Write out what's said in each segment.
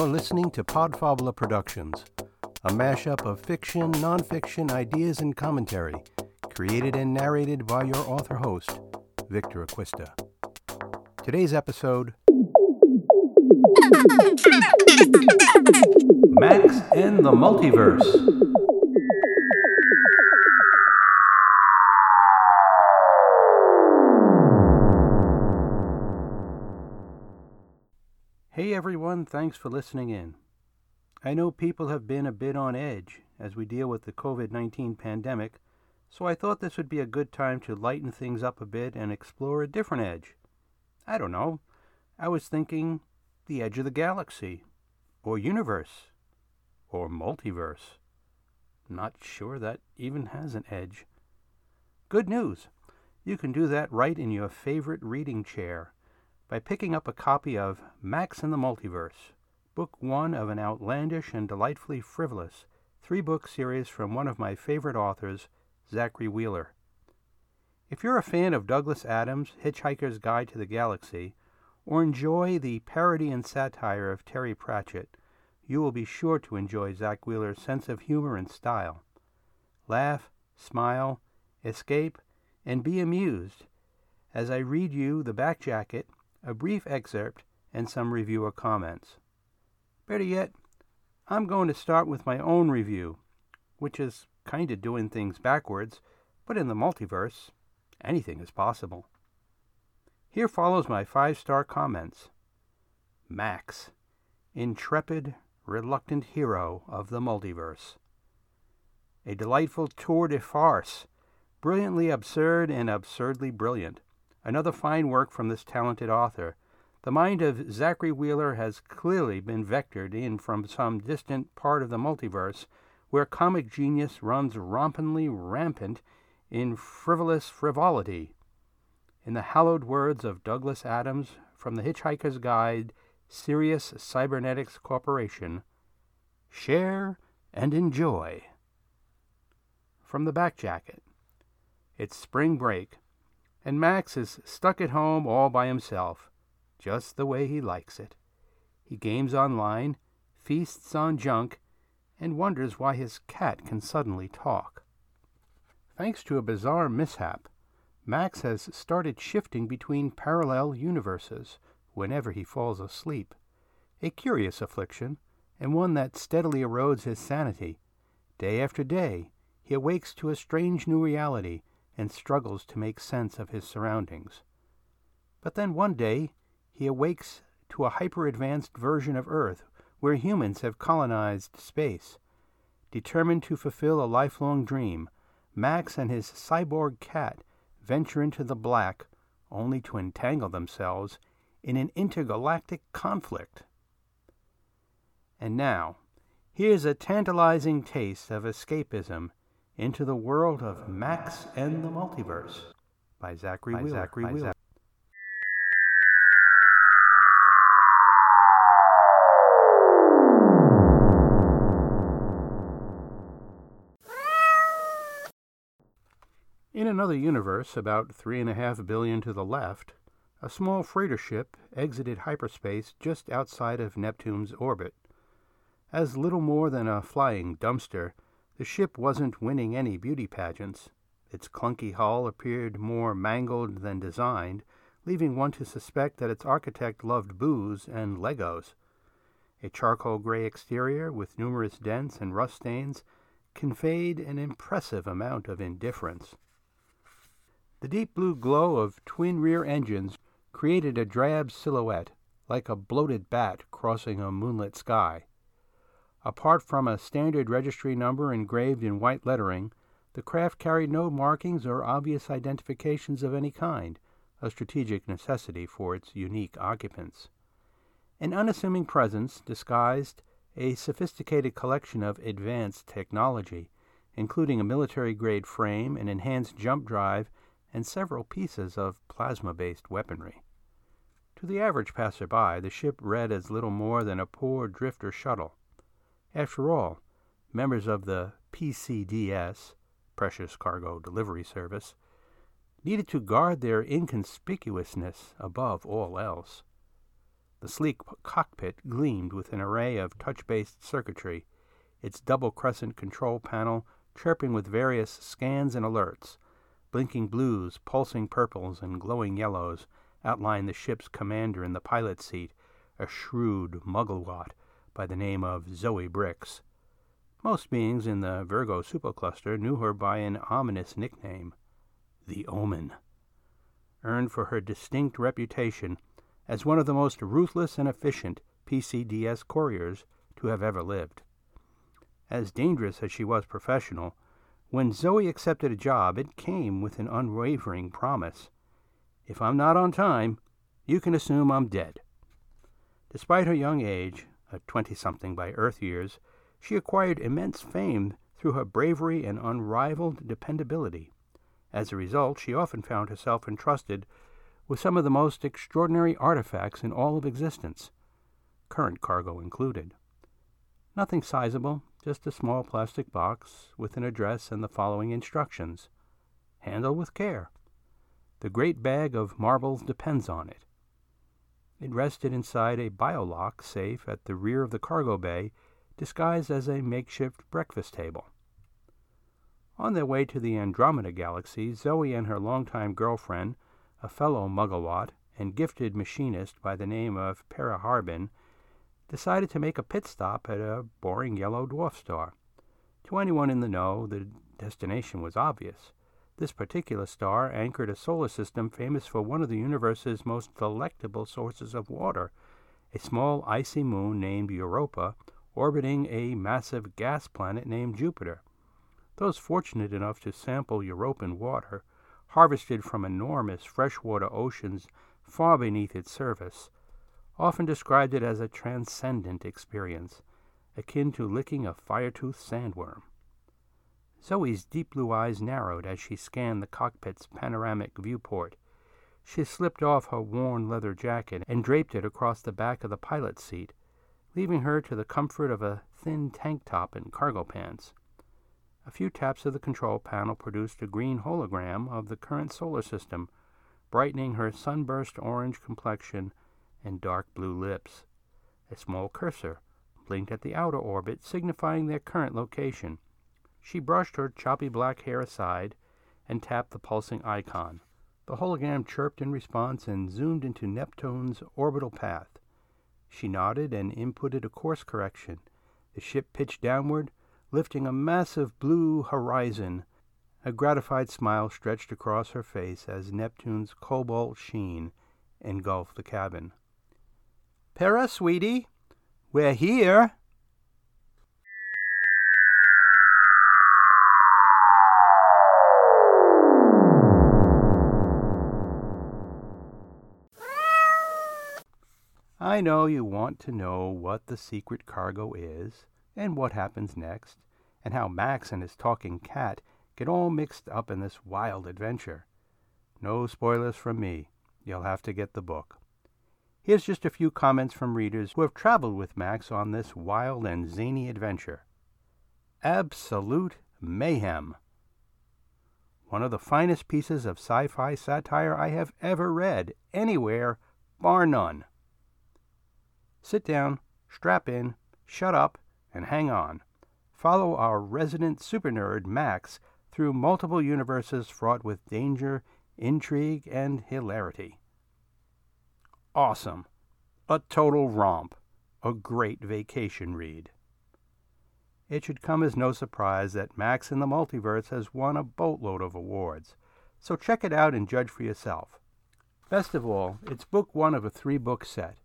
You're listening to Podfabula Productions, a mashup of fiction, nonfiction, ideas, and commentary, created and narrated by your author host, Victor Acquista. Today's episode Max and the Multiverse. Hey everyone, thanks for listening in. I know people have been a bit on edge as we deal with the COVID 19 pandemic, so I thought this would be a good time to lighten things up a bit and explore a different edge. I don't know. I was thinking the edge of the galaxy, or universe, or multiverse. Not sure that even has an edge. Good news! You can do that right in your favorite reading chair by picking up a copy of Max in the Multiverse, book one of an outlandish and delightfully frivolous three book series from one of my favorite authors, Zachary Wheeler. If you're a fan of Douglas Adams' Hitchhiker's Guide to the Galaxy, or enjoy the parody and satire of Terry Pratchett, you will be sure to enjoy Zach Wheeler's sense of humor and style. Laugh, smile, escape, and be amused as I read you the back jacket a brief excerpt, and some reviewer comments. Better yet, I'm going to start with my own review, which is kind of doing things backwards, but in the multiverse, anything is possible. Here follows my five star comments Max, intrepid, reluctant hero of the multiverse. A delightful tour de farce, brilliantly absurd and absurdly brilliant. Another fine work from this talented author. The mind of Zachary Wheeler has clearly been vectored in from some distant part of the multiverse where comic genius runs rompingly rampant in frivolous frivolity. In the hallowed words of Douglas Adams from the Hitchhiker's Guide, Sirius Cybernetics Corporation, share and enjoy. From the back jacket. It's spring break, and Max is stuck at home all by himself, just the way he likes it. He games online, feasts on junk, and wonders why his cat can suddenly talk. Thanks to a bizarre mishap, Max has started shifting between parallel universes whenever he falls asleep. A curious affliction, and one that steadily erodes his sanity. Day after day, he awakes to a strange new reality and struggles to make sense of his surroundings. But then one day he awakes to a hyper advanced version of Earth where humans have colonized space. Determined to fulfill a lifelong dream, Max and his cyborg cat venture into the black only to entangle themselves in an intergalactic conflict. And now, here's a tantalizing taste of escapism into the World of Max and the Multiverse by Zachary by Wheeler. Zachary by Wheeler. In another universe, about three and a half billion to the left, a small freighter ship exited hyperspace just outside of Neptune's orbit. As little more than a flying dumpster, the ship wasn't winning any beauty pageants. Its clunky hull appeared more mangled than designed, leaving one to suspect that its architect loved booze and Legos. A charcoal gray exterior with numerous dents and rust stains conveyed an impressive amount of indifference. The deep blue glow of twin rear engines created a drab silhouette, like a bloated bat crossing a moonlit sky. Apart from a standard registry number engraved in white lettering, the craft carried no markings or obvious identifications of any kind, a strategic necessity for its unique occupants. An unassuming presence disguised a sophisticated collection of advanced technology, including a military grade frame, an enhanced jump drive, and several pieces of plasma based weaponry. To the average passerby, the ship read as little more than a poor drifter shuttle. After all, members of the PCDS, Precious Cargo Delivery Service, needed to guard their inconspicuousness above all else. The sleek cockpit gleamed with an array of touch based circuitry, its double crescent control panel chirping with various scans and alerts. Blinking blues, pulsing purples, and glowing yellows outlined the ship's commander in the pilot's seat, a shrewd mugglewot by the name of Zoe Bricks. Most beings in the Virgo supercluster knew her by an ominous nickname, the Omen, earned for her distinct reputation as one of the most ruthless and efficient PCDS couriers to have ever lived. As dangerous as she was professional, when Zoe accepted a job, it came with an unwavering promise. If I'm not on time, you can assume I'm dead. Despite her young age, a twenty something by Earth years, she acquired immense fame through her bravery and unrivaled dependability. As a result, she often found herself entrusted with some of the most extraordinary artifacts in all of existence, current cargo included. Nothing sizable, just a small plastic box with an address and the following instructions. Handle with care. The great bag of marbles depends on it. It rested inside a biolock safe at the rear of the cargo bay, disguised as a makeshift breakfast table. On their way to the Andromeda Galaxy, Zoe and her longtime girlfriend, a fellow Mugglewot and gifted machinist by the name of Para Harbin, decided to make a pit stop at a boring yellow dwarf star. To anyone in the know, the destination was obvious. This particular star anchored a solar system famous for one of the universe's most delectable sources of water, a small icy moon named Europa, orbiting a massive gas planet named Jupiter. Those fortunate enough to sample Europan water, harvested from enormous freshwater oceans far beneath its surface, often described it as a transcendent experience, akin to licking a fire-toothed sandworm. Zoe's deep blue eyes narrowed as she scanned the cockpit's panoramic viewport. She slipped off her worn leather jacket and draped it across the back of the pilot's seat, leaving her to the comfort of a thin tank top and cargo pants. A few taps of the control panel produced a green hologram of the current solar system, brightening her sunburst orange complexion and dark blue lips. A small cursor blinked at the outer orbit, signifying their current location. She brushed her choppy black hair aside and tapped the pulsing icon. The hologram chirped in response and zoomed into Neptune's orbital path. She nodded and inputted a course correction. The ship pitched downward, lifting a massive blue horizon. A gratified smile stretched across her face as Neptune's cobalt sheen engulfed the cabin. Para, sweetie, we're here. I know you want to know what the secret cargo is, and what happens next, and how Max and his talking cat get all mixed up in this wild adventure. No spoilers from me. You'll have to get the book. Here's just a few comments from readers who have traveled with Max on this wild and zany adventure. Absolute mayhem. One of the finest pieces of sci fi satire I have ever read, anywhere, bar none. Sit down, strap in, shut up, and hang on. Follow our resident super nerd, Max, through multiple universes fraught with danger, intrigue, and hilarity. Awesome. A total romp. A great vacation read. It should come as no surprise that Max in the Multiverse has won a boatload of awards, so check it out and judge for yourself. Best of all, it's book one of a three book set.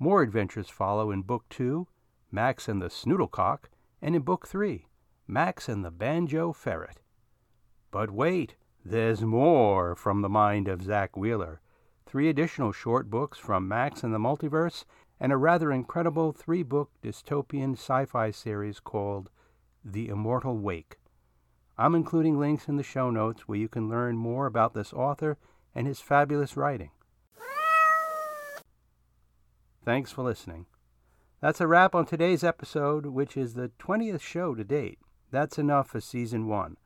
More adventures follow in Book Two, Max and the Snoodlecock, and in Book Three, Max and the Banjo Ferret. But wait, there's more from the mind of Zach Wheeler. Three additional short books from Max and the Multiverse, and a rather incredible three book dystopian sci fi series called The Immortal Wake. I'm including links in the show notes where you can learn more about this author and his fabulous writing. Thanks for listening. That's a wrap on today's episode, which is the 20th show to date. That's enough for season one.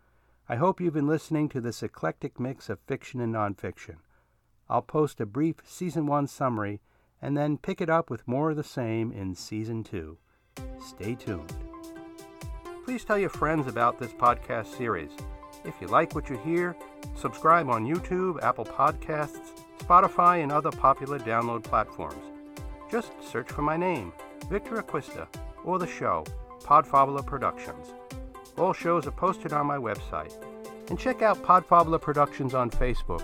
I hope you've been listening to this eclectic mix of fiction and nonfiction. I'll post a brief season one summary and then pick it up with more of the same in Season 2. Stay tuned. Please tell your friends about this podcast series. If you like what you hear, subscribe on YouTube, Apple Podcasts, Spotify, and other popular download platforms. Just search for my name, Victor Acquista, or the show, Podfabula Productions. All shows are posted on my website. And check out Podfabula Productions on Facebook,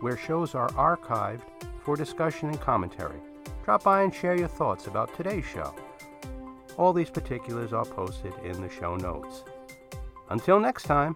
where shows are archived for discussion and commentary. Drop by and share your thoughts about today's show. All these particulars are posted in the show notes. Until next time.